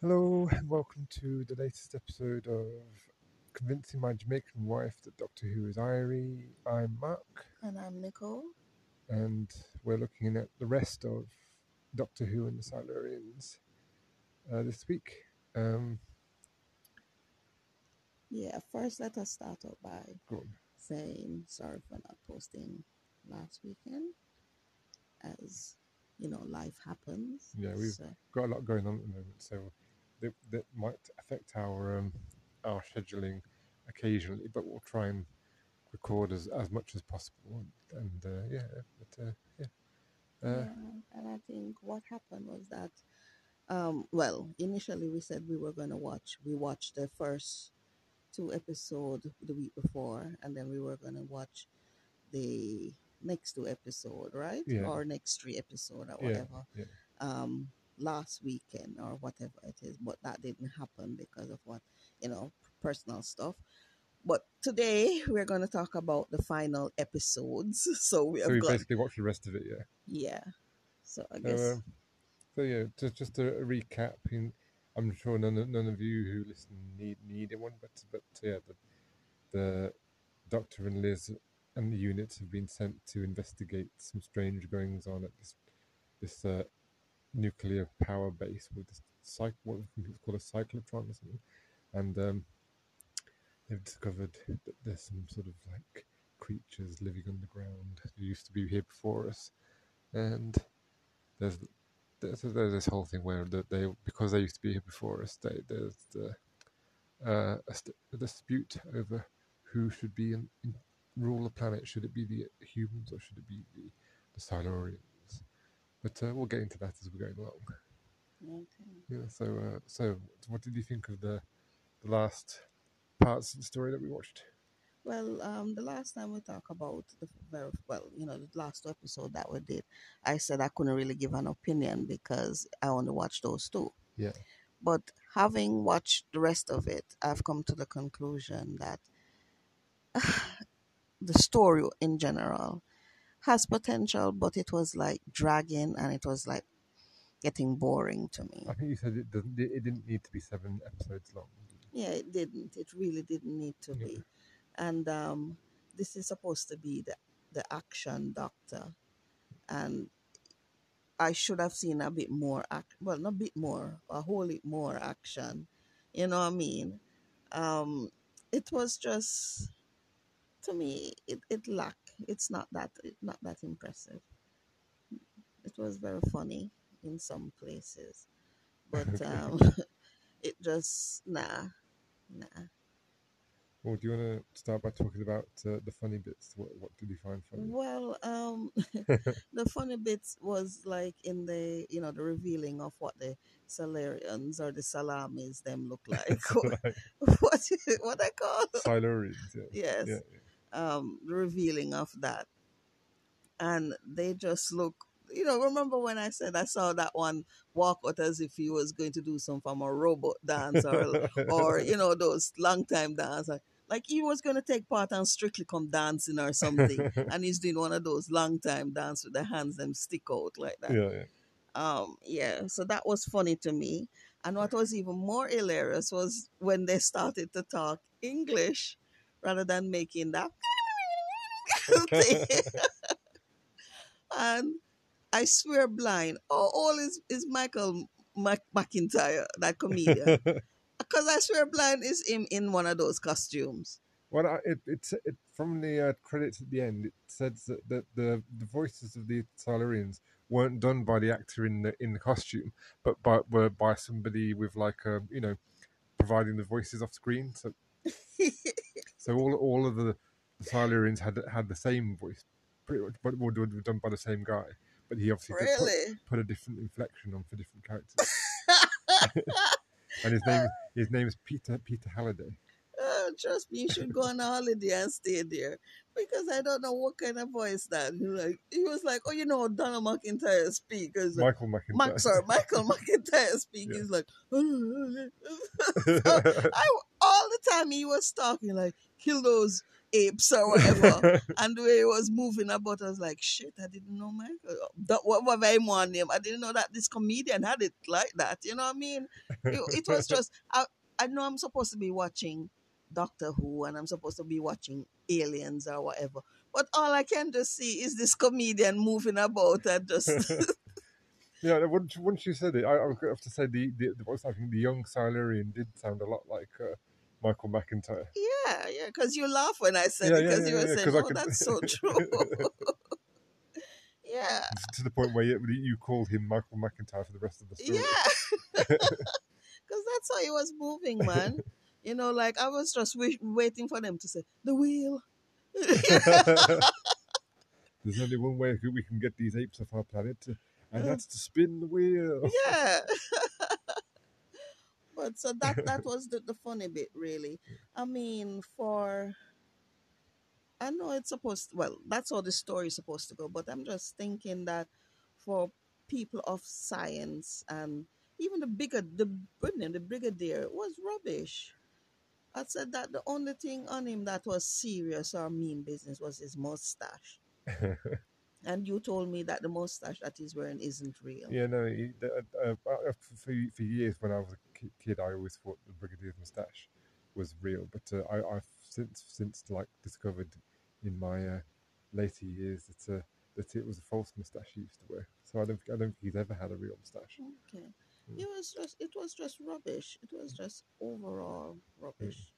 Hello, and welcome to the latest episode of Convincing My Jamaican Wife That Doctor Who is Irie. I'm Mark, And I'm Nicole. and we're looking at the rest of Doctor Who and the Silurians uh, this week. Um, Yeah, first let us start out by saying sorry for not posting last weekend. As you know, life happens. Yeah, we've- So, Got a lot going on at the moment, so that, that might affect our um, our scheduling occasionally, but we'll try and record as, as much as possible. And, and uh, yeah, but uh, yeah. Uh, yeah, and I think what happened was that, um, well, initially we said we were going to watch. We watched the first two episodes the week before, and then we were going to watch the next two episode, right? Yeah. Or next three episode or whatever. yeah. Um, last weekend or whatever it is, but that didn't happen because of what you know, personal stuff. But today we're going to talk about the final episodes. So we so have we got basically watched the rest of it, yeah. yeah. So I So, guess um, so yeah, just just a, a recap. I'm sure none of, none of you who listen need need it one, but but yeah, the the Doctor and Liz and the units have been sent to investigate some strange goings on at this this uh, nuclear power base with cyc what it's called a cyclotron or something, and um, they've discovered that there's some sort of like creatures living underground who used to be here before us, and there's there's, there's this whole thing where that they because they used to be here before us, they, there's the uh, a, st- a dispute over who should be in, in rule the planet. Should it be the humans or should it be the the Silurians? But uh, we'll get into that as we're going along. okay. Yeah. So uh, so what did you think of the the last parts of the story that we watched? Well, um, the last time we talked about the very well, you know, the last episode that we did, I said I couldn't really give an opinion because I only watched those two. Yeah. But having watched the rest of it, I've come to the conclusion that the story in general has potential, but it was like dragging and it was like getting boring to me. I think you said it doesn't. It didn't need to be seven episodes long. Yeah, it didn't. It really didn't need to Yeah. be. And um, this is supposed to be the the action doctor, and I should have seen a bit more. Ac- well, not a bit more, a whole lot more action. You know what I mean? Um, it was just to me, it it lacked. It's not that not that impressive. It was very funny in some places, but um, it just nah, nah. Well, do you want to start by talking about uh, the funny bits? What what did you find funny? Well, um, the funny bits was like in the you know the revealing of what the Salarians or the Salamis them look like. Like what what I call Silurians, yeah. yes, Yeah, um, revealing of that, and they just look. You know, remember when I said I saw that one walk out as if he was going to do some form of robot dance or or you know those long time dance like, he was going to take part on strictly come dancing or something and he's doing one of those long time dance with the hands them stick out like that yeah, yeah. um yeah so that was funny to me and what was even more hilarious was when they started to talk english rather than making that thing. and i swear blind oh all is is michael Mac- mcintyre that comedian because I swear blind is him in one of those costumes. Well, I, it, it's it, from the uh, credits at the end. It says that, that the the voices of the Silurians weren't done by the actor in the in the costume, but by were by somebody with like a you know providing the voices off screen. So so all all of the, the Silurians had had the same voice, pretty much, but were done by the same guy. But he obviously put- put, a different inflection on for different characters. and his name his name is Peter Peter Halliday. Trust me, you should go on a holiday and stay there because I don't know what kind of voice that. He like he was like, oh, you know, Donald McIntyre speak. Like, Michael McIntyre. Mac, sorry, Michael McIntyre speak. Yeah. He's like, I, all the time he was talking like, kill those, apes or whatever. and the way he was moving about, I was like, shit, I didn't know Michael. That what was very more name. I didn't know that this comedian had it like that. You know what I mean? It, it was just I I know I'm supposed to be watching Doctor Who and I'm supposed to be watching Aliens or whatever. But all I can just see is this comedian moving about and just Yeah, once, once you said it, I, I have to say the, the what's happening. The young Silurian did sound a lot like uh, Michael McIntyre. Yeah, yeah, because you laugh when I said Yeah, it because yeah, you were yeah, saying, "Oh, that's so true." yeah, To the point where you, you called him Michael McIntyre for the rest of the story. yeah, because that's how he was moving, man. You know, like I was just waiting for them to say the wheel. There's only one way we can get these apes off our planet, and that's to spin the wheel. yeah. but so that that was the, the funny bit, really. I mean, for I know it's supposed to, well, that's how the story is supposed to go, but I'm just thinking that for people of science and even the bigger the Britain, the brigadier was rubbish. I said that the only thing on him that was serious or mean business was his mustache. And you told me that the mustache that he's wearing isn't real. Yeah, no. He, uh, uh, uh, for for years when I was a kid, I always thought the brigadier's moustache was real, but uh, I, I've since since like discovered in my uh, later years that uh, that it was a false moustache he used to wear. So I don't I don't think he's ever had a real moustache. Okay. Mm. It was just it was just rubbish. It was just overall rubbish,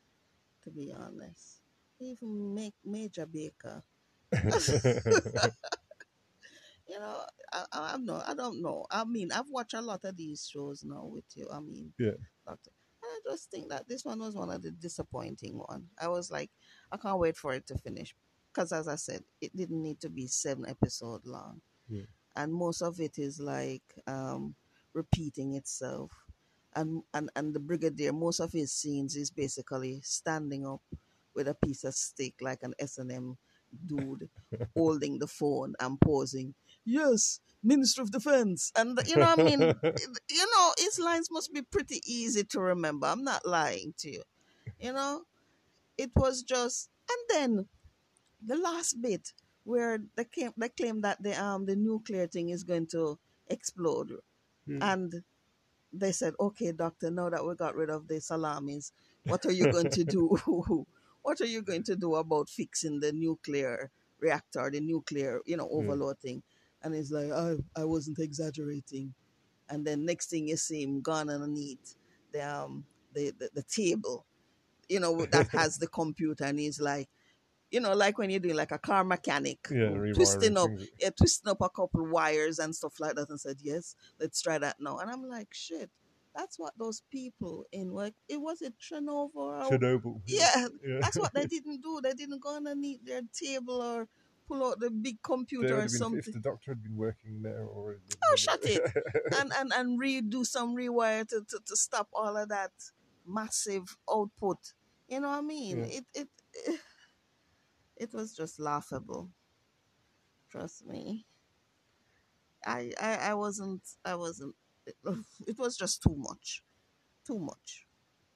to be honest. Even make Major Baker. You know, I, I, I'm not, I don't know. I mean, I've watched a lot of these shows now with you. I mean, Yeah. Doctor. And I just think that this one was one of the disappointing one. I was like, I can't wait for it to finish. Because as I said, it didn't need to be seven episode long. Yeah. And most of it is like um, repeating itself. And, and and the brigadier, most of his scenes is basically standing up with a piece of stick like an S and M dude holding the phone and posing. Yes, Minister of Defense, and you know what I mean. you know his lines must be pretty easy to remember. I'm not lying to you. You know, it was just, and then the last bit where they came, they claim that the um the nuclear thing is going to explode, Hmm. and they said, "Okay, doctor, now that we got rid of the salamis, what are you going to do? what are you going to do about fixing the nuclear reactor, the nuclear, you know, Yeah. overload thing?" And he's like, "I I wasn't exaggerating." And then next thing you see him gone underneath the um the, the, the table, you know, that has the computer, and he's like, you know, like when you're doing like a car mechanic, Yeah, twisting up things. yeah, twisting up a couple wires and stuff like that and said, Yes, let's try that now. And I'm like, shit, that's what those people in like it was it Chernobyl or Chernobyl. yeah, yeah. that's what they didn't do. They didn't go underneath their table or pull out the big computer or been- something. if the doctor had been working there already. Oh, shut it. and, and and redo some rewire to, to, to stop all of that massive output. You know what I mean? Yeah. It, it it it was just laughable. Trust me. I I, I wasn't I wasn't it, it was just too much. Too much.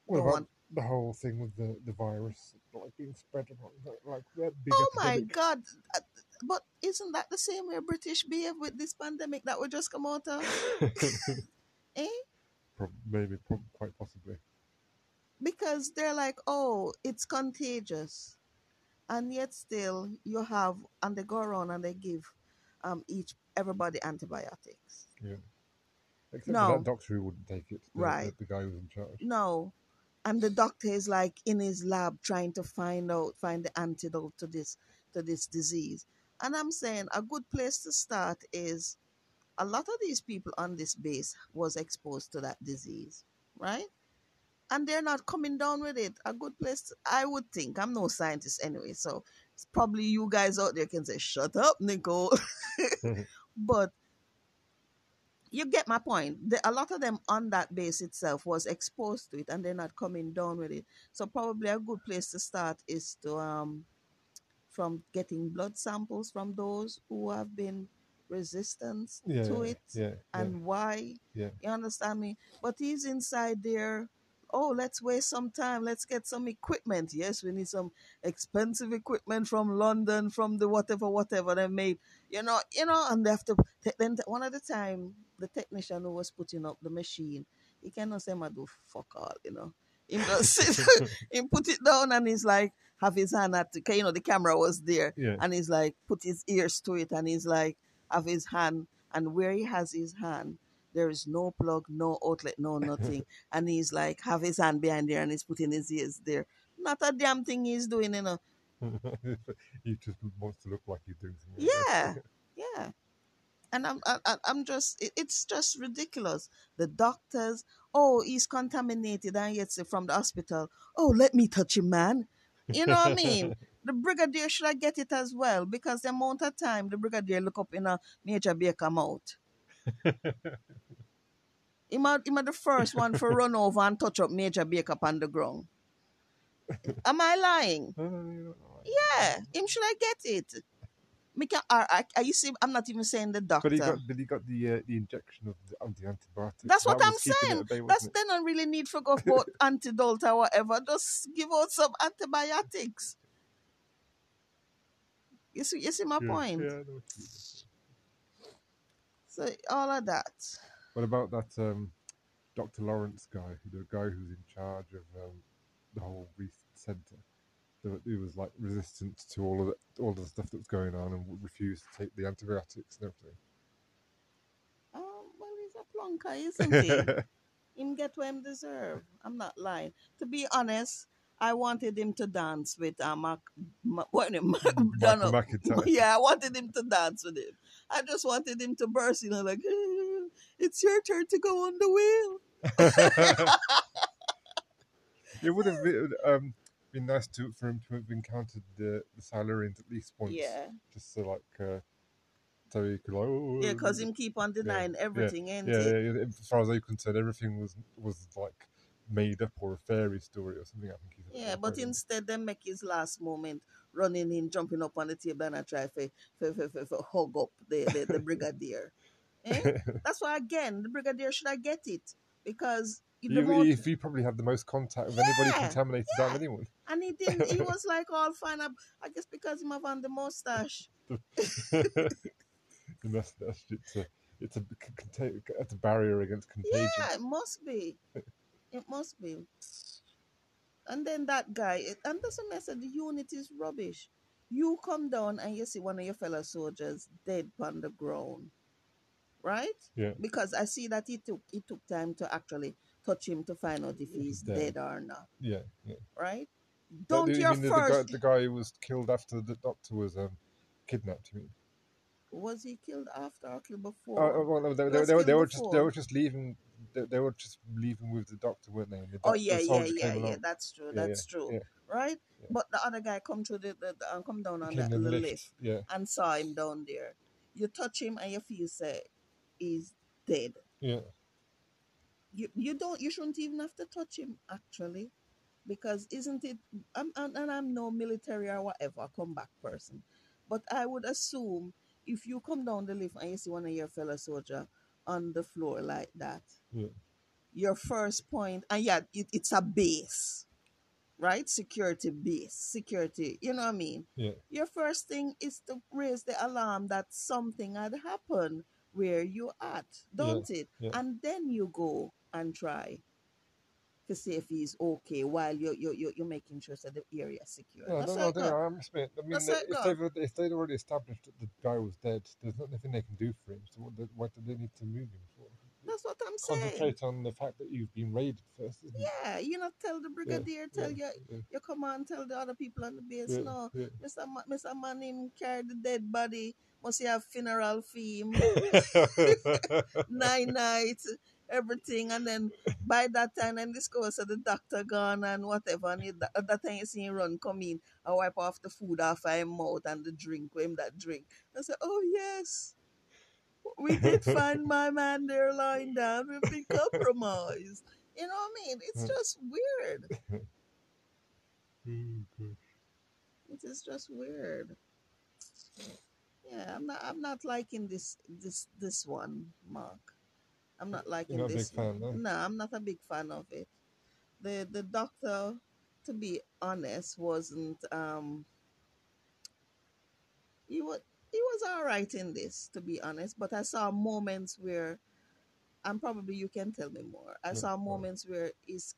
What about the whole thing with the, the virus like being spread around like, that big Oh my god. Uh, But isn't that the same way British behave with this pandemic that we just come out of? eh? Maybe, quite possibly. because they're like, oh, it's contagious, and yet still you have, and they go around and they give um each everybody antibiotics. Yeah. Except for No. that doctor who wouldn't take it. The, Right. The, the guy who was in charge. No, and the doctor is like in his lab trying to find out, find the antidote to this to this disease. And I'm saying a good place to start is a lot of these people on this base was exposed to that disease, right? And they're not coming down with it. A good place, to- I would think. I'm no scientist anyway, so it's probably you guys out there can say, "Shut up, Nicole." but you get my point. The, a lot of them on that base itself was exposed to it, and they're not coming down with it. So probably a good place to start is to um from getting blood samples from those who have been resistance Yeah, to it yeah, yeah. and why. Yeah. You understand me? But he's inside there oh, let's waste some time. Let's get some equipment. Yes, we need some expensive equipment from London, from the whatever, whatever they made. You know, you know, and they have to. Then one at the time, the technician who was putting up the machine, he cannot say, "I do fuck all," you know. He just sit, he put it down and he's like, have his hand at, the, you know, the camera was there, Yeah. and he's like, put his ears to it, and he's like, have his hand, and where he has his hand, there is no plug, no outlet, no nothing. and he's like, have his hand behind there and he's putting his ears there. Not a damn thing he's doing, you know. he just wants to look like he's doing something. Yeah, yeah. And I'm, I, I'm just, it's just ridiculous. The doctors, oh, he's contaminated, and yet from the hospital, oh, let me touch him, man. You know what I mean? The brigadier should I get it as well because the amount of time the brigadier look up in a Major Baker mouth. He might, he might the first one for run over and touch up Major Baker on the ground. Am I lying? Right. Yeah, him should I get it? Me can, I, I, I, you see, I'm not even saying the doctor. But he got, but he got the uh, the injection of the, of the antibiotics. That's what That I'm was keeping it saying. bay, That's wasn't they really need for go for antidote or whatever. Just give out some antibiotics. You see, you see my it? point. Yeah, yeah, I know what you mean. So all of that. What about that um, Dr. Lawrence guy, the guy who's in charge of um, the whole Reese Centre? He was like resistant to all of the, all of the stuff that was going on and refused to take the antibiotics and Um, well, he's a plunker, isn't he? everything. him get what him deserve. I'm not lying. To be honest, I wanted him to dance with uh, Mark, Ma, what name? Donald. McIntyre. Yeah, I wanted him to dance with him. I just wanted him to burst, you know, like, it's your turn to go on the wheel. it would have been, um, been nice to for him to have encountered the, the Silurians at least once. Yeah, Just so like uh, so he could like oh yeah, because him keep on denying everything, ain't yeah, yeah, yeah, as far as I'm concerned, everything was was like made up or a fairy story or something. I think he's Yeah, but instead they make his last moment running in, jumping up on the table and I try to for, for, for, for hug up the, the, the brigadier. Eh? That's why again the brigadier should I get it because you, more- if you probably have the most contact with anybody Yeah, contaminated out of anyone. and he didn't. He was like all fine. up. I guess because him have on the mustache. the mustache, it's a it's a it's a barrier against contagion. Yeah, it must be. It must be. And then that guy, it, and that's a message. The unit is rubbish. You come down and you see one of your fellow soldiers dead on the ground, right? Yeah. Because I see that it took it took time to actually touch him to find out if he's dead. dead or not, Yeah, yeah. right? Don't you your mean the, first the, guy, the guy who was killed after the doctor was um, kidnapped? You mean? was he killed after or killed Oh, before? oh, well, no, they, He they, they, were- they were just they were just leaving. They, they were just leaving with the doctor, weren't they? The Oh doc- the yeah, yeah, yeah, yeah. That's true. Yeah, That's true. yeah. Right? Yeah. But the other guy come through the, the, the uh, come down on that the lift. lift. Yeah, and saw him down there. You touch him and you feel say he's dead. yeah. You you don't you shouldn't even have to touch him actually, because isn't it? I'm, I'm and I'm no military or whatever comeback person, but I would assume if you come down the lift and you see one of your fellow soldier on the floor like that, Yeah. your first point and yeah, it, it's a base, right? Security base, security. You know what I mean? Yeah. your first thing is to raise the alarm that something had happened where you at, don't it? yeah. And then you go and try to see if he's okay while you're you're, you're, you're making sure that the area is secure. No, That's no, no, it no, go. I. I mean, if they've if they'd already established that the guy was dead, there's not nothing they can do for him. So what, do- what do they need to move him? That's what I'm saying. Concentrate on the fact that you've been raided first. Yeah, you know, tell the brigadier, tell yeah, you, you come on, tell the other people on the base, yeah, no, yeah. Mr. Ma- Mr. Manning carried the dead body, must he have funeral theme? nine nights, everything, and then by that time, then this goes to the doctor gone and whatever, and it, at that time you see him run, come in, and wipe off the food off of him mouth and the drink, with him that drink. I said, oh yes, we did find my man there lying down, we've been compromised. You know what I mean? It's Mm. just weird. It is just weird. Yeah, I'm not. I'm not liking this. This. This one, Mark. I'm not liking not this. fan, one. no? No, I'm not a big fan of it. the the doctor, to be honest, wasn't um he was he was all right in this, to be honest. But I saw moments where, and probably you can tell me more. I saw moments where his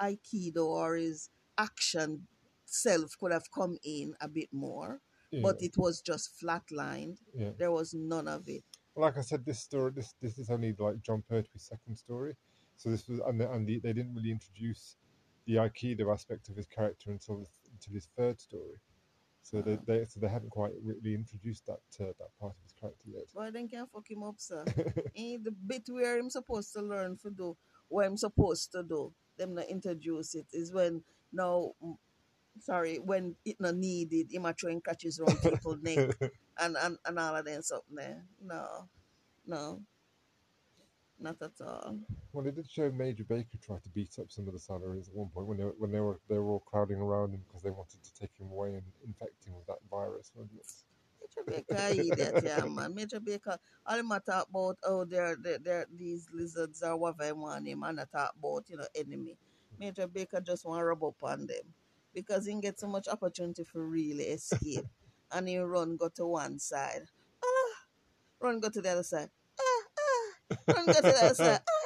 aikido or his action self could have come in a bit more, Yeah, but it was just flatlined. yeah. There was none of it. like I said, this story, this this is only like Jon Pertwee's second story. So this was, and, the, and the, they didn't really introduce the Aikido aspect of his character until until his third story. So they, they so they hadn't quite really introduced that uh, that part of his character yet. Boy, then can fuck him up, sir. Eh, the bit where I'm supposed to learn to do what I'm supposed to do, them not introduce it is when now, sorry, when it not needed, him a throwing catches wrong people neck and, and, and all of them something there. No, no, not at all. Well, they did show Major Baker try to beat up some of the salaries at one point when they were, when they were they were all crowding around him because they wanted to take him away and infect him with that virus. wasn't it? Major Baker idiot, yeah, man. Major Baker, all him talk about, oh, they're, they're, they're these lizards or whatever want him, and I talk about, you know, enemy. Major Baker just want to rub up on them because he get so much opportunity for really escape. and he run go to one side, ah, run go to the other side, ah, ah, run go to the other side, ah,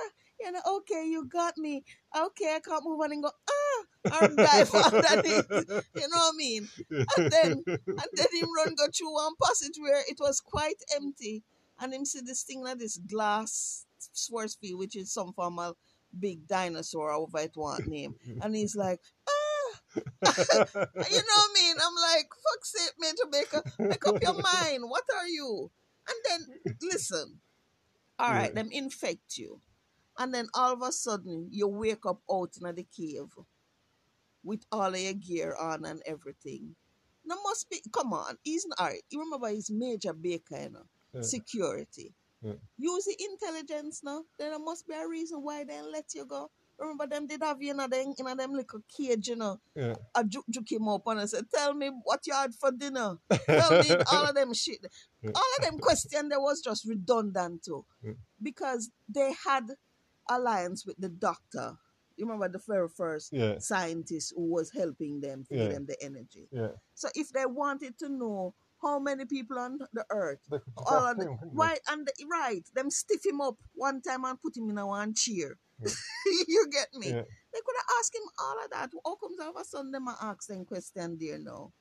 you know, okay, you got me. Okay, I can't move on and go, ah, or dive underneath. You know what I mean? And then and then him run go through one passage where it was quite empty, and him see this thing like this glass field, which is some form of big dinosaur, however it want name, and he's like, ah, you know what I mean? I'm like, fuck sake, Major Baker, make up your mind. What are you? And then listen, all right, Yeah. them infect you, and then all of a sudden you wake up out in the cave with all of your gear on and everything. Now must be come on. He's all right. You remember he's Major Baker, you know, Yeah. security. Yeah. Use the intelligence now. Then there must be a reason why they let you go. Remember them did have you in a them in a them little cage, you know. Yeah. I juke, juke him up and I said, Tell me what you had for dinner. Tell me all of them shit. All of them question there was just redundant too. Because they had alliance with the doctor. You remember the very first Yeah. scientist who was helping them to Yeah. give them the energy. Yeah. So if they wanted to know how many people on the earth, all of the, him, right and the, right, them stiff him up one time and put him in a one chair. Yeah. you get me? They could have asked him all of that. How comes all of a sudden them ask them question there now?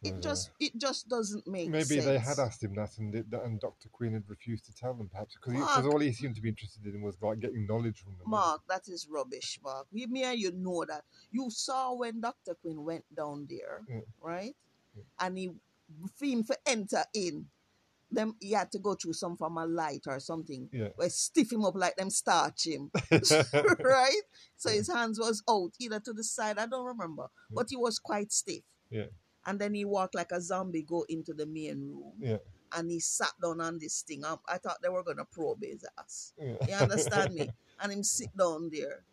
It Yeah. just uh, it just doesn't make sense. Maybe sense. they had asked him that, and it, and Doctor Quinn had refused to tell them, perhaps because all he seemed to be interested in was like getting knowledge from them. Mark, that is rubbish, Mark. We, me and you know that. You saw when Dr. Quinn went down there, Yeah. right? Yeah. And he seemed to enter in. Them he had to go through some form of light or something. Yeah. Where stiff him up like them starch him. right? So his hands was out, either to the side, I don't remember. But he was quite stiff. Yeah. And then he walked like a zombie, go into the main room. Yeah. And he sat down on this thing. I, I thought they were gonna probe his ass. Yeah. You understand me? And him sit down there.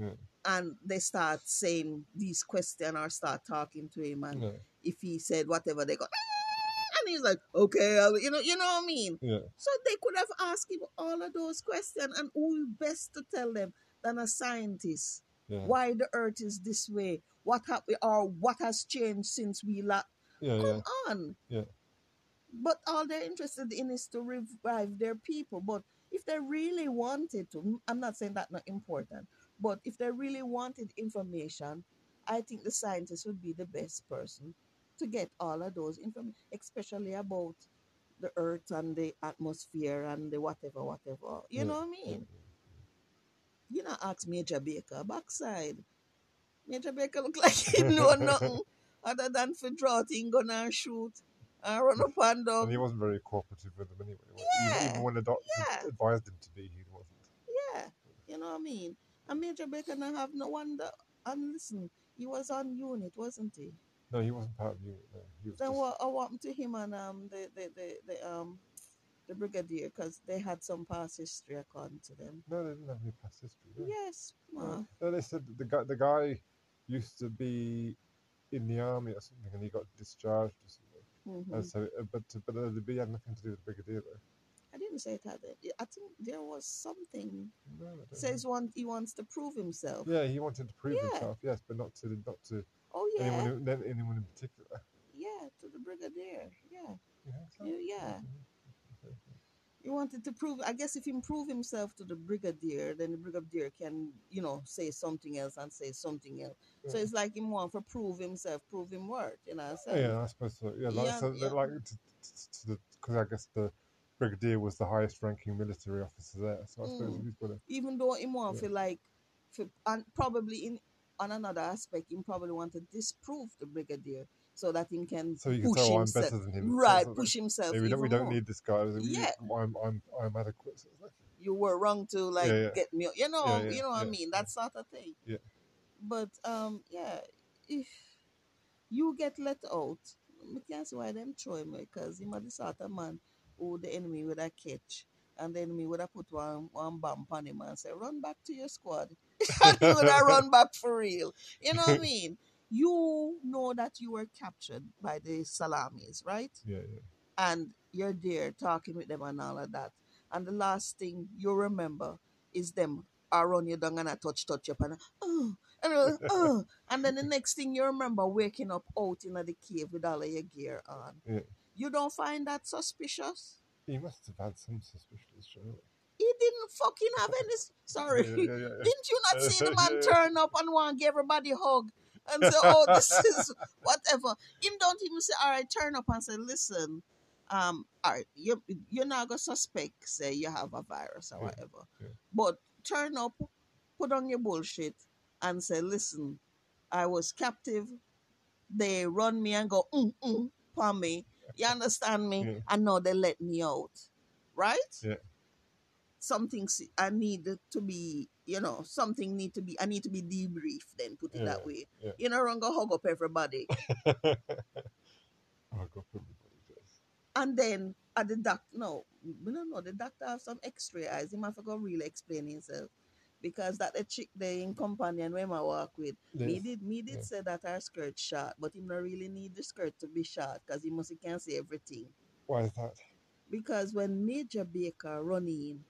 Yeah. And they start saying these questions or start talking to him. And Yeah. if he said whatever, they go, "Ah," and he's like, okay, I'll-" you know, you know what I mean? Yeah. So they could have asked him all of those questions, and who best to tell them than a scientist? Yeah. Why the earth is this way? What happened or what has changed since we last? Yeah. Come Yeah. on. Yeah. But all they're interested in is to revive their people. But if they really wanted to, I'm not saying that not important, but if they really wanted information, I think the scientist would be the best person to get all of those information, especially about the earth and the atmosphere and the whatever, whatever. You Yeah. know what I mean? You know, ask Major Baker backside. Major Baker look like he know nothing other than for draw thing, gun and shoot and run up and down. And he wasn't very cooperative with them anyway. Yeah. Even, even when the doctor Yeah. advised him to be, he wasn't. Yeah, you know what I mean. And Major Baker not have no wonder. And listen, he was on unit, wasn't he? No, he wasn't part of unit. No, Then just, what, what happened to him and um the the the, the um the brigadier? Because they had some past history according to them. No, they didn't have any past history. No. Yes, ma. No, they said the guy the guy used to be in the army or something, and he got discharged or something. Mhm. And so, uh, but but the B had nothing to do with the brigadier though. I didn't say it had it. I think there was something. No, don't know. Says one he wants to prove himself. Yeah, he wanted to prove Yeah. himself, yes, but not to not to Oh yeah, anyone, in- anyone in particular. yeah, to the brigadier. Yeah, You think so? You- yeah. Okay. He wanted to prove. I guess if he prove himself to the brigadier, then the brigadier can, you know, say something else and say something else. So it's like him want to prove himself, prove him worth. You know. So Yeah, I suppose so. Yeah, like, Yeah, so, yeah. like because I guess the brigadier was the highest ranking military officer there, so I suppose Mm. he's got to. even though him want Yeah. to like, for, and probably in on another aspect, he probably want to disprove the brigadier so that he can So you can push tell I'm himself. better than him. Right, push himself. Yeah, we don't. We don't need this guy. We- Yeah. I'm. I'm. I'm adequate. Sort of thing. you were wrong to like Yeah, yeah. get me you know you know what i mean that sort of thing Yeah. but um yeah if you get let out I can't see why them throw him because him are the sort of man who the enemy would have catch and the enemy would have put one one bump on him and say run back to your squad and he would have run back for real you know what i mean you know that you were captured by the salamis right Yeah, yeah. and you're there talking with them and all of that. And the last thing you remember is them are run you down and I touch touch up and oh and, oh. and then the next thing you remember waking up out in the cave with all of your gear on. Yeah. You don't find that suspicious? He must have had some suspicions, surely. He didn't fucking have any sorry. Yeah, yeah, yeah. Didn't you not see the man turn up and want to give everybody a hug and say, "Oh, this is whatever"? Him don't even say, "All right, turn up and say, listen, um, all right, you you're not gonna suspect say you have a virus or whatever, yeah. but turn up, put on your bullshit, and say, listen, I was captive. They run me and go mm mm me. You understand me? Yeah. And now they let me out, right? Yeah. Something I need to be, you know, something need to be, I need to be debriefed then, put it Yeah, that way. yeah. You know, run go hug up everybody. Oh, God, everybody does. and then at the doctor, no, we don't know, the doctor have some x-ray eyes. He must go really explain himself. Because that the chick there in companion when I walk with, me did me did Yeah. say that her skirt short, but him not really need the skirt to be short because he must he can see everything. Why is that? Because when Major Baker run in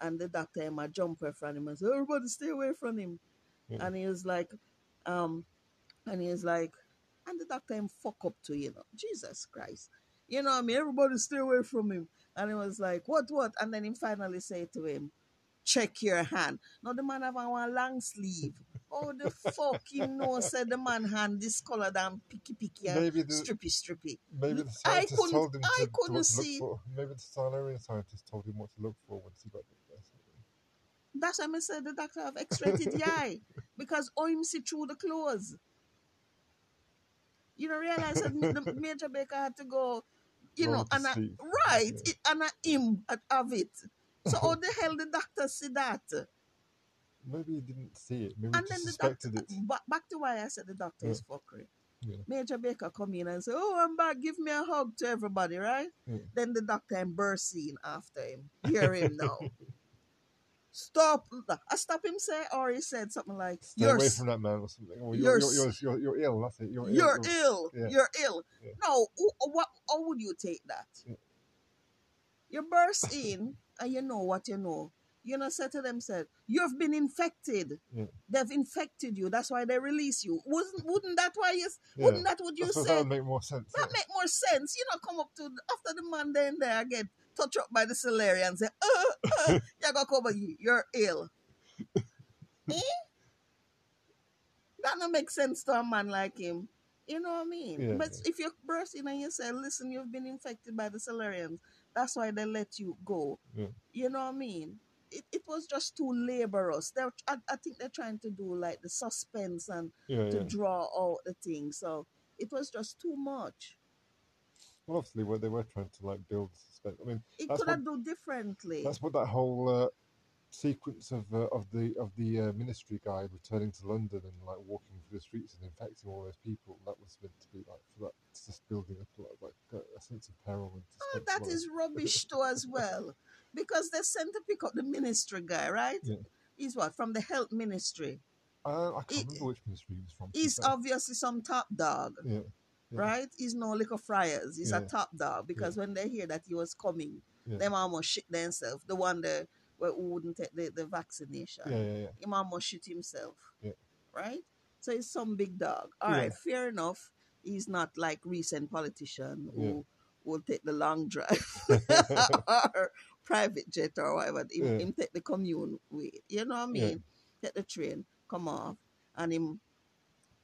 and the doctor him a jump away from him and say, Everybody stay away from him. And he was like, um, and he was like, and the doctor him fuck up to you know, Jesus Christ. You know what I mean? Everybody stay away from him. And he was like, What what? And then he finally say to him, Check your hand. Now the man have a one long sleeve. Oh the fucking no said the man hand this color than picky picky and Maybe the strippy strippy. maybe the I scientist couldn't- told him I to, couldn't to look see- for. Maybe the Silurian scientist told him what to look for once he got there. That's why I said the doctor have x-rated the eye. Because oh him see through the clothes. You don't realize that the Major Baker had to go, you know, and sleeve. right, Yeah. it, and a him at- of it. So how the hell the doctor see that? Maybe he didn't see it. Maybe And he then just the doctor, suspected it. back, back to why I said the doctor is fuckery. Yeah. Major Baker come in and say, "Oh, I'm back. Give me a hug to everybody, right?" Yeah. Then the doctor and burst in after him. Hear him now. Stop! Uh, I stop him say, or he said something like, Stay "You're away from that man or something. Or you're you're, you're, you're, you're, you're ill. That's it. You're, you're ill. ill. Yeah. You're ill." Yeah. No, what? How would you take that? Yeah. You burst in and you know what you know. You know, say to them, said, "You've been infected. Yeah. They've infected you. That's why they release you. Wouldn't Wouldn't that why you? Wouldn't that what you suppose said? that would make more sense. That yeah. make more sense. You know, come up to after the man then there get touch up by the Solarian and say, uh, uh, you go cover you. You're ill. eh? That don't make sense to a man like him. You know what I mean? Yeah, but if you burst in and you say, listen, you've been infected by the Salarians, that's why they let you go. Yeah. You know what I mean? It, it was just too laborious. They're, I, I think they're trying to do like the suspense and Yeah, to draw out the thing. So it was just too much. Well, obviously, what they were trying to like build suspense. I mean, It could have do differently. that's what that whole uh, sequence of uh, of the of the uh, ministry guy returning to London and like walking through the streets and infecting all those people. That was meant to be like for that it's just building up like, like a, a sense of peril and Oh, that is rubbish too as well. Because they sent to pick up the ministry guy, right? Yeah. He's what? From the health ministry. Uh, I can't He- remember which ministry he was from. He's obviously some top dog, yeah, Yeah. right? He's no liquor friars. He's a top dog because when they hear that he was coming Yeah. Them almost shit themselves. The one that who wouldn't take the, the vaccination. Yeah, yeah, yeah. Him almost shit himself. Yeah. Right? So he's some big dog. All Yeah. right, fair enough. He's not like recent politician who Yeah. will take the long drive or private jet or whatever. Him, Yeah. him take the commune way. You know what I Yeah. mean? Take the train, come off, and him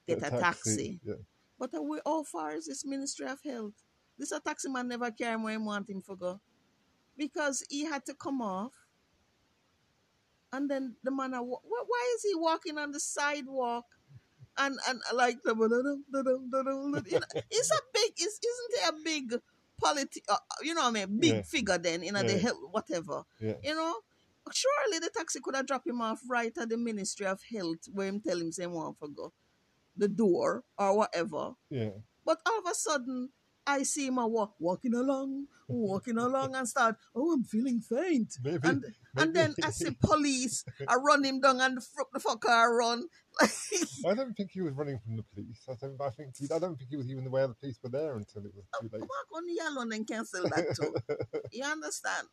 get Get a taxi. Yeah. But uh, we, how far is this Ministry of Health? This a taxi man never him where him want him to go. Because he had to come off. And then the man, wa- why is he walking on the sidewalk? And and uh, like the you know, it's a big, it's, isn't it a big politi- uh, you know what I mean, big Yeah. figure then, you know, the Yeah. health, whatever. Yeah. You know, surely the taxi could have dropped him off right at the Ministry of Health where him tell him say want for go, the door or whatever. Yeah. But all of a sudden, I see him walk, walking along, walking along, and start, oh, I'm feeling faint. Maybe. And and then I see police, I run him down and the fuck the fucker I run. I don't think he was running from the police. I don't. I think. He, I don't think he was even aware the police were there until it was too late. Walk on the yellow and cancel that too. you understand?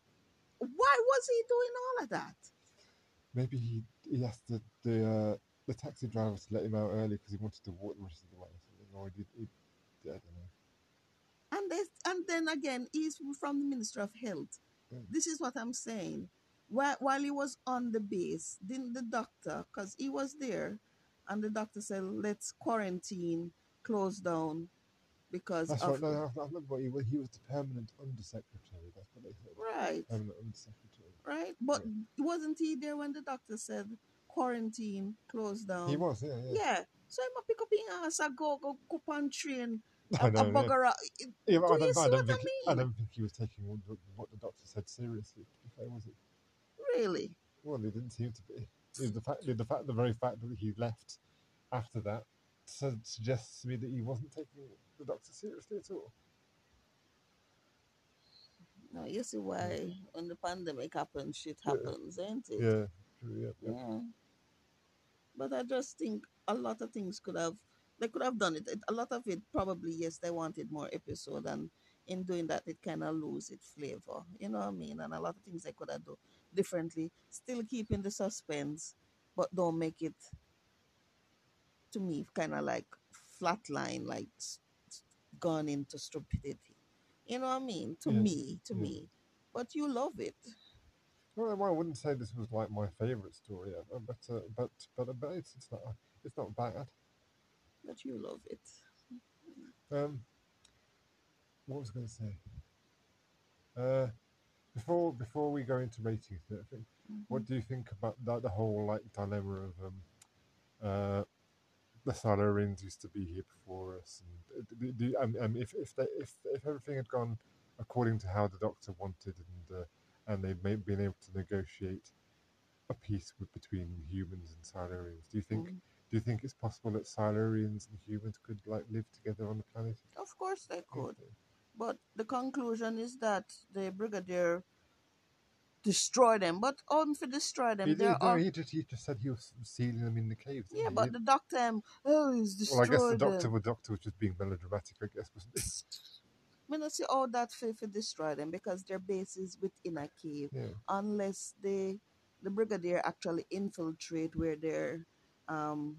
Why was he doing all of that? Maybe he he asked the the, uh, the taxi driver to let him out early because he wanted to walk the rest of the way. or something, Or he did. He, I don't know. And this, and then again, he's from the Ministry of Health. Mm. This is what I'm saying. While, while he was on the base, didn't the doctor, because he was there, and the doctor said, let's quarantine, close down, because That's of right. No, I, I remember he was, he was the permanent undersecretary. That's what they said. right, Permanent undersecretary. right. But wasn't he there when the doctor said quarantine, closed down? He was. Yeah. Yeah. Yeah. So I'm a pick up in ass, I go go go up on train, I a, know. a yeah. bugger out. Yeah, but I don't, I don't what I think he, I mean? don't think he was taking what the, what the doctor said seriously. To fair, was it? Really? Well, he didn't seem to be. The fact, the fact, the very fact that he left after that suggests to me that he wasn't taking the doctor seriously at all. Now you see why when the pandemic happens, shit Yeah. happens, ain't it? Yeah, true. Yeah, yeah. Yeah. But I just think a lot of things could have they could have done it. It- A lot of it probably yes, they wanted more episode, and in doing that, it kind of lose its flavor. You know what I mean? And a lot of things they could have done differently, still keeping the suspense, but don't make it to me kind of like flatline, like gone into stupidity. You know what I mean? To Yeah, me, to yeah. me. But you love it. Well, I wouldn't say this was like my favourite story ever, but uh, but but but it's, it's not it's not bad. But you love it. Um, what was I going to say? Uh, before before we go into ratings, everything, what do you think about that, the whole like dilemma of um, uh, the Silurians used to be here before us, and do, do, um, um, if if they, if if everything had gone according to how the Doctor wanted, and uh, and they've may, been able to negotiate a peace with, between humans and Silurians, do you think? Mm. Do you think it's possible that Silurians and humans could like live together on the planet? Of course they could. Okay. But the conclusion is that the brigadier destroyed them. But um, for destroy them, He, there no, are he, just, he just said he was sealing them in the caves. yeah. But He- the doctor, um, oh, he's destroyed. well, I guess the doctor, them. the doctor was just being melodramatic. I guess wasn't he? Me not see all that for, for destroy them because their base is within a cave. Yeah, Unless they, the brigadier actually infiltrate where their um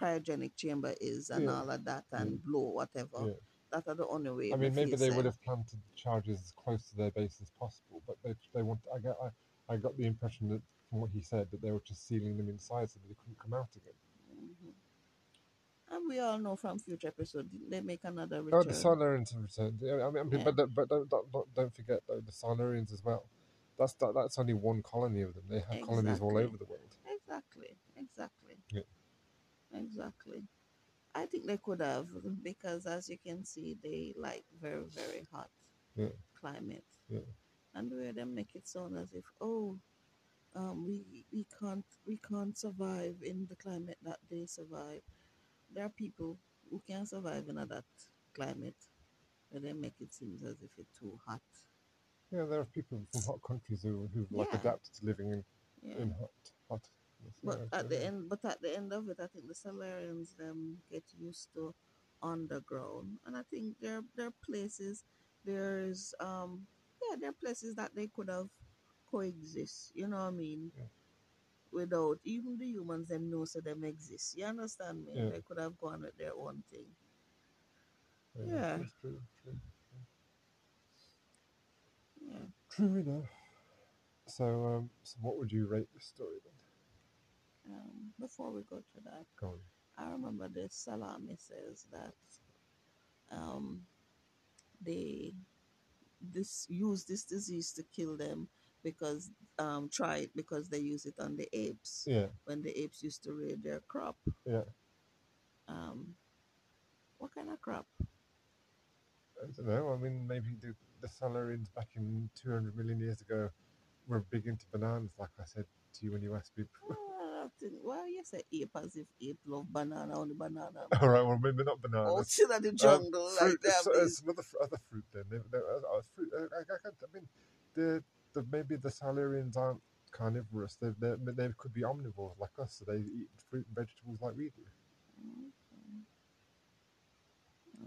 cryogenic chamber is and Yeah. all of that and blow whatever. yeah. That are the only way. I mean, maybe they would have planted charges as close to their base as possible, but they they want. I got I, I got the impression that from what he said that they were just sealing them inside so that they couldn't come out again. And we all know from future episode, they make another Oh, return? the Silurians have returned. Yeah, I mean, I mean, Yeah. but don't- but don't, don't, don't- forget though the Silurians as well. That's that, that's only one colony of them. They have colonies all over the world. Exactly, exactly. Yeah. Exactly. I think they could have because, as you can see, they like very, very hot Yeah. climate. Yeah. And where they make it sound as if, oh, um, we we can't we can't survive in the climate that they survive. There are people who can survive in that climate, where they make it seem as if it's too hot. Yeah, there are people from hot countries who who've like Yeah. adapted to living in, Yeah. in hot hot. But yeah, at the end, but at the end of it, I think the Solarians them get used to underground, and I think there there are places there's um yeah, there are places that they could have coexist. You know what I mean? Yeah. Without even the humans them know so them exist. You understand me? Yeah. They could have gone with their own thing. Yeah, Yeah. That's true, true. Yeah. True enough. So, um, so what would you rate this story then? Um, before we go to that, Go on. I remember the Salami says that um, they this use this disease to kill them because um, try it because they use it on the apes Yeah, when the apes used to raid their crop. yeah. Um, what kind of crop? I don't know. I mean, maybe the, the Silurians back in 200 million years ago were big into bananas, like I said to you when you asked me. Well, I think, well, you say ape as if ape love banana, only banana. All right, well, maybe not Out bananas. in the jungle, Um, like fruit, that. so, uh, some other other fruit then. They, uh, uh, fruit, uh, I, I, can't- I mean, the, the maybe the Silurians aren't carnivorous. They, they they could be omnivores like us, so they eat fruit and vegetables like we do.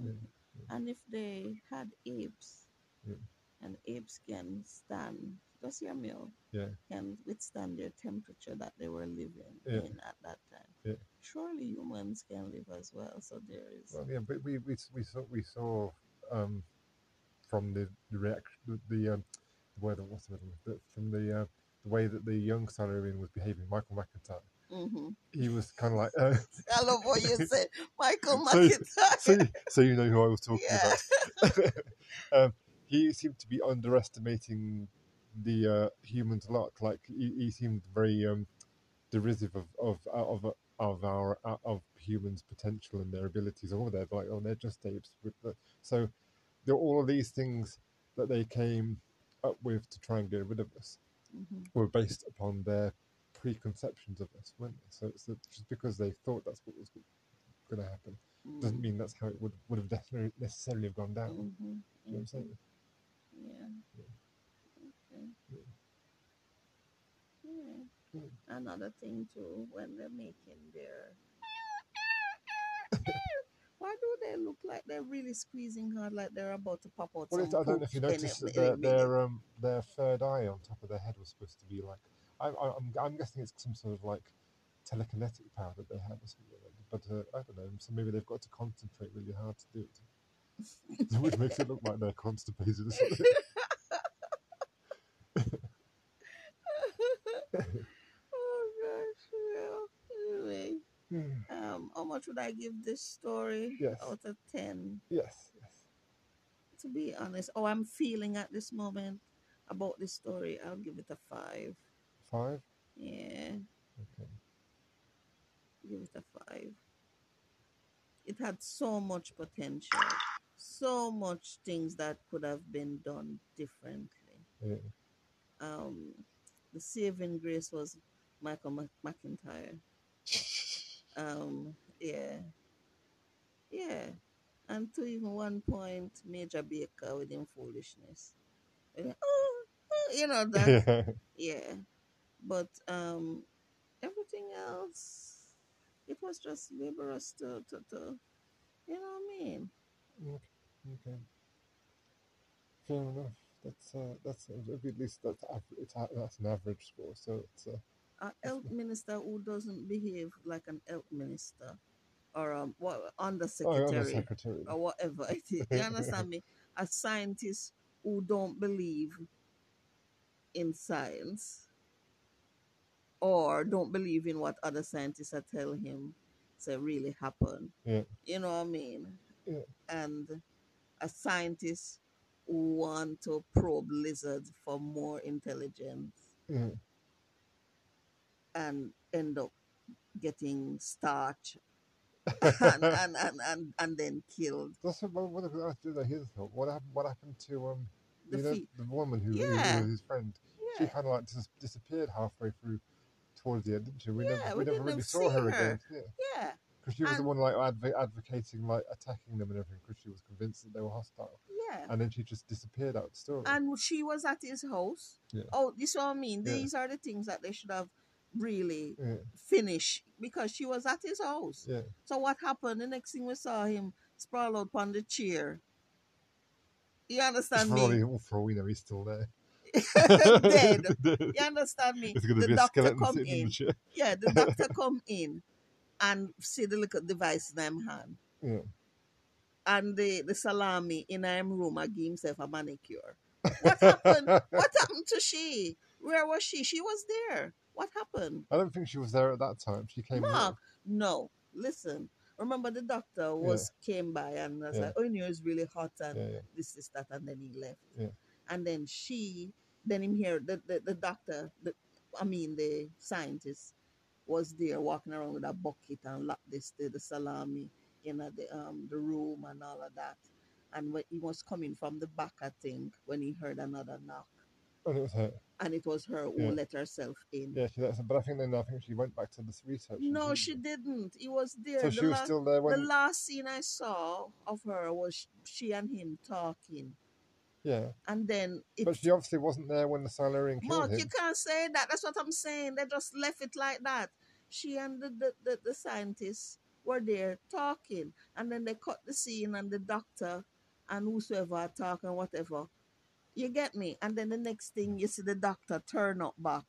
Yeah. And if they had apes, Yeah. and apes can stand, just hear me out, Yeah, can withstand their temperature that they were living in at that time. Surely humans can live as well. So there is. well, yeah, but we we, we saw we saw um, from the the reaction the, the um the word what's the word the, from the uh, the way that the young Silurian was behaving, Michael McIntyre. hmm He was kind of like. Uh, I love what you said, Michael McIntyre. so, so you know who I was talking Yeah. about. um, he seemed to be underestimating the uh, humans lot. Like he, he seemed very um, derisive of of of of our of humans' potential and their abilities. Oh, they're like oh, they're just apes. So there all of these things that they came up with to try and get rid of us Mhm. were based upon their preconceptions of us, weren't they? So it's just because they thought that's what was going to happen doesn't Mhm. mean that's how it would would have definitely necessarily have gone down. Mhm. Do you know what I'm saying? Yeah. Okay. Yeah. Yeah. Yeah. Another thing too, when they're making their why do they look like they're really squeezing hard, like they're about to pop out Well, I don't know if you noticed that their, their um their third eye on top of their head was supposed to be like I, I, I'm I'm guessing it's some sort of like telekinetic power that they have or something. But uh, I don't know. So maybe they've got to concentrate really hard to do it, which makes it look like they're constipated. Or something. oh gosh, yeah. Anyway, Hmm. um, how much would I give this story Yes. out of ten? yes, yes. To be honest, oh, I'm feeling at this moment about this story. I'll give it a five. Five. Yeah. Okay. give it a five. It had so much potential, so much things that could have been done differently. Yeah. Um, the saving grace was Michael Mc- McIntyre. Um, yeah, yeah, and to even one point, Major Baker with him foolishness. Oh, oh, you know that yeah. but um everything else it was just laborious to, to, to you know what i mean Okay. Fair enough. That's uh, that's at least that's it's that's an average score. So it's uh, a health minister who doesn't behave like an health minister or um, what, undersecretary, oh, undersecretary or whatever it is you understand me a scientist who don't believe in science or don't believe in what other scientists are telling him to really happen Yeah. you know what i mean Yeah. and a scientist who want to probe lizards for more intelligence Yeah. and end up getting starch and, and, and, and, and then killed That's what, what, what, what, here's the thought. What happened? What happened to um, the you know, feet the woman who, who- who, was his friend? She kind of like dis- disappeared halfway through towards the end, didn't she? We Yeah, never, we we never really saw her, her. again. Yeah, yeah because she was the one like adv- advocating, like attacking them and everything, because she was convinced that they were hostile, yeah and then she just disappeared out of the story. and she was at his house Yeah. oh this is what i mean Yeah. these are the things that they should have really yeah, finished because she was at his house yeah, So what happened? The next thing we saw him sprawl out on the chair. You understand for, me? for we know, he's still there. Dead. You understand me? It's to the be a doctor skeleton come in the. Yeah, the doctor come in and see the little device in him hand. Yeah. And the, the salami in him room I give himself a manicure. What happened? what happened to she? Where was she? She was there. What happened? I don't think she was there at that time. She came Mark, no. Listen. Remember the doctor was came by and was Yeah. like, oh, you know, it's really hot and. Yeah, yeah. this, this, that, and then he left. Yeah. And then she, then him here, the, the, the doctor, the, I mean, the scientist was there walking around with a bucket and locked this, the, the salami in the, um, the room and all of that. And when he was coming from the back, I think, when he heard another knock. And it was her. And it was her who Yeah. let herself in. Yeah, she, that's, but I think then I think she went back to this research. No, she didn't. He was there. So the she was la- still there the last scene I saw of her was she and him talking. yeah, And then it but she obviously wasn't there when the Silurian killed Mark, him. you can't say that. That's what I'm saying. They just left it like that. She and the, the, the, the scientists were there talking, and then they cut the scene, and the doctor and whosoever are talking, whatever. You get me? And then the next thing, you see the doctor turn up back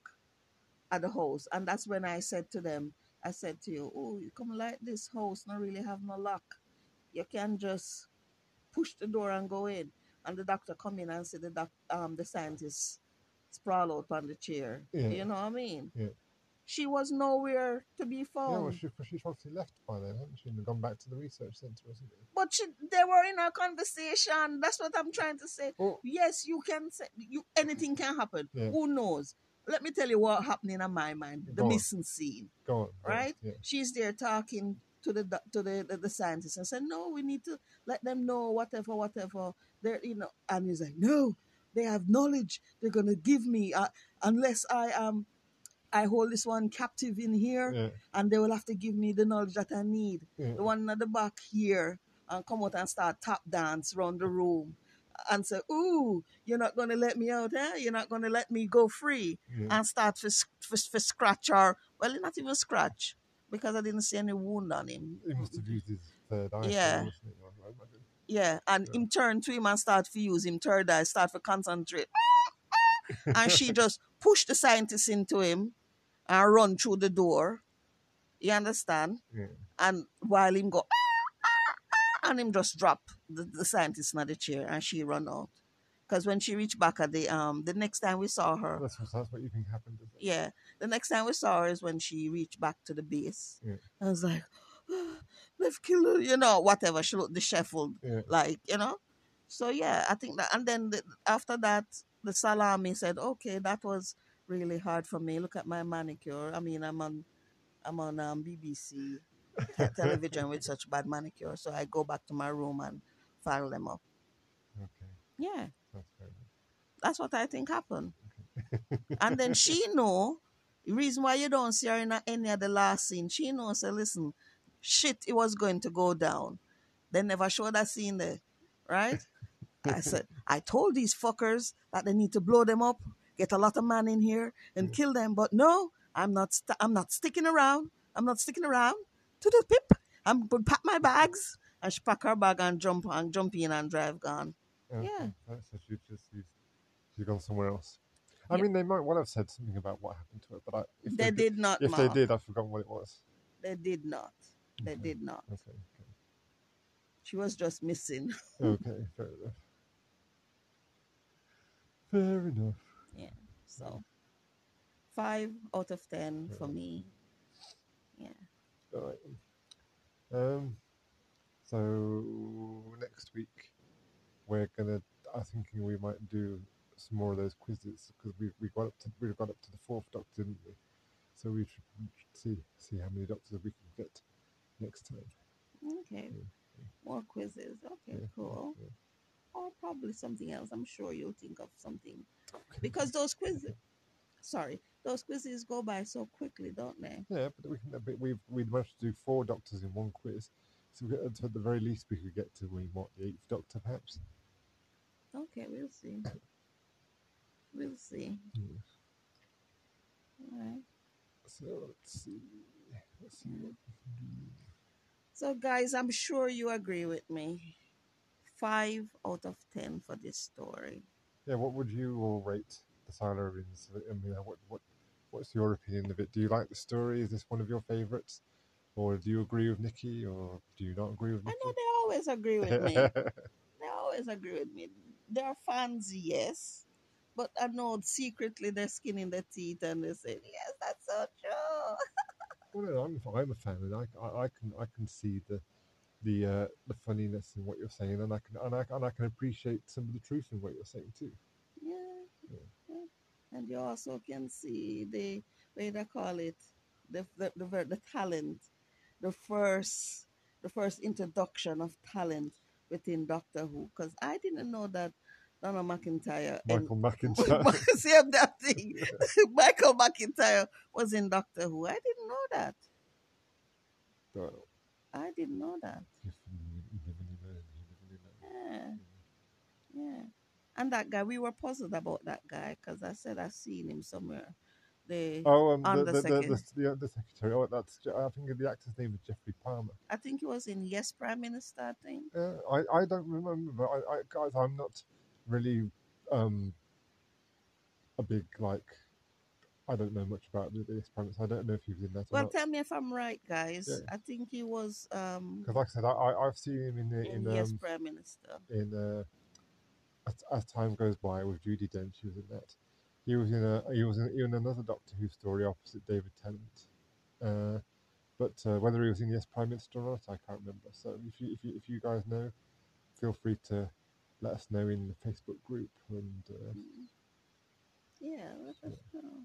at the house, and that's when I said to them, I said to you, oh, you come like this house, not really have no lock. You can just push the door and go in. And the doctor come in and see the doc, um, the scientist sprawl out on the chair. Yeah. You know what I mean? Yeah. She was nowhere to be Yeah, found. well, she, she's obviously left by then, hasn't she? And gone back to the research centre, hasn't she? but she, they were in a conversation. That's what I'm trying to say. Well, Yes, you can say you anything can happen. Yeah. Who knows? Let me tell you what happening in my mind. The Go on. missing scene. go on. go on, Right? Yeah. She's there talking to the to the, the, the scientist and said, No, we need to let them know whatever, whatever. They're you know and he's like, No, they have knowledge. They're gonna give me uh, unless I um I hold this one captive in here Yeah. and they will have to give me the knowledge that I need. Yeah. The one at the back here and come out and start tap dance around the room and say, Ooh, you're not gonna let me out, eh? You're not gonna let me go free yeah. and start for, for, for scratch or well not even scratch because I didn't see any wound on him. He must have used his third eye. Yeah. Yeah, and Yeah. him turn to him and start to use him third eye, start to concentrate. and she just pushed the scientist into him and run through the door. You understand? Yeah. And while him go ah, ah, ah, and him just drop the, the scientist in the chair and she run out. Because when she reached back at the um the next time we saw her, That's what, that's what you think happened. Yeah, the next time we saw her is when she reached back to the base. Yeah. I was like, they've killed her, you know, whatever. She looked disheveled, Yeah. like, you know. So yeah, I think that, and then the, after that, the salami said, okay, that was really hard for me. Look at my manicure. I mean, I'm on, I'm on um, BBC television with such bad manicure, so I go back to my room and file them up. Okay. Yeah, That's that's what I think happened. and then she know the reason why you don't see her in any of the last scene. She knows. Say, listen, shit, it was going to go down. They never show that scene there, right? I said, I told these fuckers that they need to blow them up, get a lot of man in here, and mm. kill them. But no, I'm not. St- I'm not sticking around. I'm not sticking around. To the pip, I'm going to pack my bags. And she pack her bag and jump and jump in and drive gone. Okay. Yeah. So she just she's, she's gone somewhere else. I Yeah. mean, they might well have said something about what happened to her, but I, if They did not. if Mark. they did, I've forgotten what it was. They did not. They Okay. did not. Okay. She was just missing. Okay. okay. Fair enough. Fair enough. So five out of ten for me. Yeah. All right. Um. So next week we're gonna. I'm thinking we might do some more of those quizzes because we we got up to we got up to the fourth doctor, didn't we? So we should see see how many doctors we can get next time. Okay. Yeah, More quizzes. Okay, Yeah, cool. yeah. Or probably something else. I'm sure you'll think of something. Because those quizzes sorry, those quizzes go by so quickly, don't they? Yeah, but we. But we've we managed to do four doctors in one quiz, so, we, at the very least we could get to we what the eighth doctor perhaps. Okay, we'll see. We'll see. Yeah. All right. So let's see. Let's see what we can do. So guys, I'm sure you agree with me. Five out of ten for this story. Yeah, what would you all rate the Silurians? I mean, what what what's your opinion of it? Do you like the story? Is this one of your favourites, or do you agree with Nikki, or do you not agree with I know they always agree with me. they always agree with me. They're fans, yes, but I know secretly they're skinning their teeth and they say, "Yes, that's so true." well, no, I'm I'm a fan, and I, I, I can I can see the the uh, the funniness in what you're saying, and I can and I, and I can appreciate some of the truth in what you're saying too. Yeah. Yeah. yeah. And you also can see the way they call it the the, the the talent, the first the first introduction of talent within Doctor Who. Because I didn't know that Donna McIntyre and Michael McIntyre. see that thing. Michael McIntyre was in Doctor Who. I didn't know that. Well, I didn't know that. you you never knew, man, you never knew, man. Yeah. Yeah. And that guy, we were puzzled about that guy because I said I've seen him somewhere. The Oh, um, the, the the, the, the, second. the, the secretary. Oh, that's I think the actor's name is Geoffrey Palmer. I think he was in Yes Prime Minister, I think. Uh, I I don't remember, I, I guys, I'm not really um a big like. I don't know much about the, the experiments. I don't know if he was in that Well, not. tell me if I'm right, guys. Yeah. I think he was um, Because, like I said, I, I've seen him in the, in in Yes um, Prime Minister. in uh, as, as time goes by with Judi Dench, she was in that. He was in a he was in, in another Doctor Who story opposite David Tennant. Uh, but uh, whether he was in the Yes Prime Minister or not, I can't remember. So if you if you if you guys know, feel free to let us know in the Facebook group. And uh, Mm. Yeah, let us know.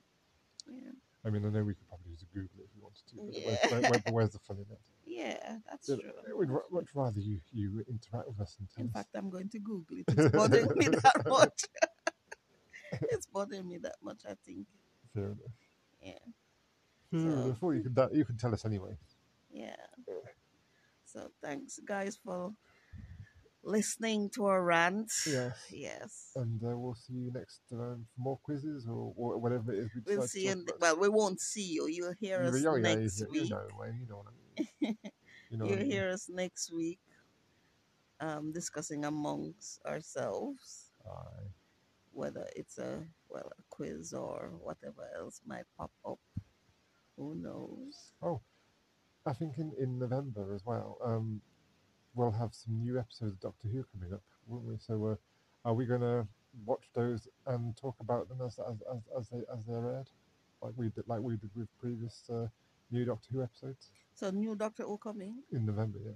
Yeah, I mean, I know we could probably just Google it if we wanted to. But Yeah. where's, where, where, where's the fun in that? yeah, that's Yeah, true. We'd much rather you you interact with us and tell In fact, I'm going to Google it. It's bothering me that much. it's bothering me that much. I think. Fair enough. Yeah, Fair So- enough. Well, you can you can tell us anyway. yeah. So thanks, guys, for listening to our rant. Yes. Yes. and uh, we'll see you next um, for more quizzes or, or whatever it is We we'll see you. In, well, we won't see you. You'll hear You- us yeah, next you, week. You know, you know what I mean. You know I You'll mean. hear us next week um, discussing amongst ourselves Aye. whether it's a well a quiz or whatever else might pop up. Who knows? Oh, I think in, in November as well, um, we'll have some new episodes of Doctor Who coming up, won't we? So, uh, are we going to watch those and talk about them as as, as, as they as they're aired, like we did like we did with previous uh, new Doctor Who episodes So new Doctor Who coming. in November? Yeah.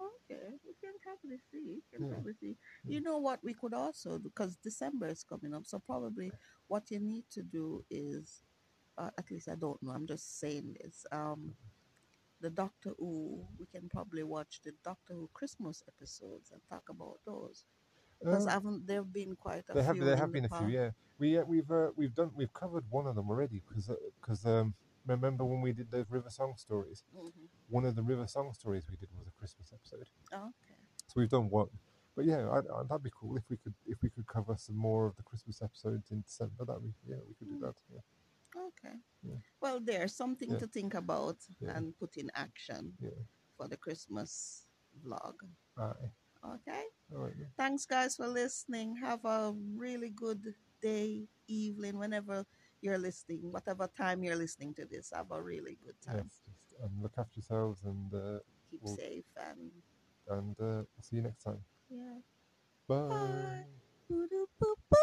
Okay, we can probably see. We can Yeah. probably see. Yeah. You know what we could also because December is coming up. So probably what you need to do is, uh, at least I don't know. I'm just saying this. Um, the Doctor Who. We can probably watch the Doctor Who Christmas episodes and talk about those because Um, haven't there been quite a There have few? there in have the been a few, yeah. We uh, we've uh, we've done we've covered one of them already because because um, remember when we did those River Song stories? Mhm. One of the River Song stories we did was a Christmas episode, Okay. so we've done one. But yeah, I, I, that'd be cool if we could if we could cover some more of the Christmas episodes in December. That we yeah we could do Mm. that. Yeah, Okay. Yeah. Well, there's something Yeah. to think about Yeah. and put in action for the Christmas vlog. Okay. All right. Thanks, guys, for listening. Have a really good day, evening, whenever you're listening, whatever time you're listening to this. Have a really good time. Yes, just um, look after yourselves and uh, Keep well- safe and and uh, we'll see you next time. yeah. Bye. Bye.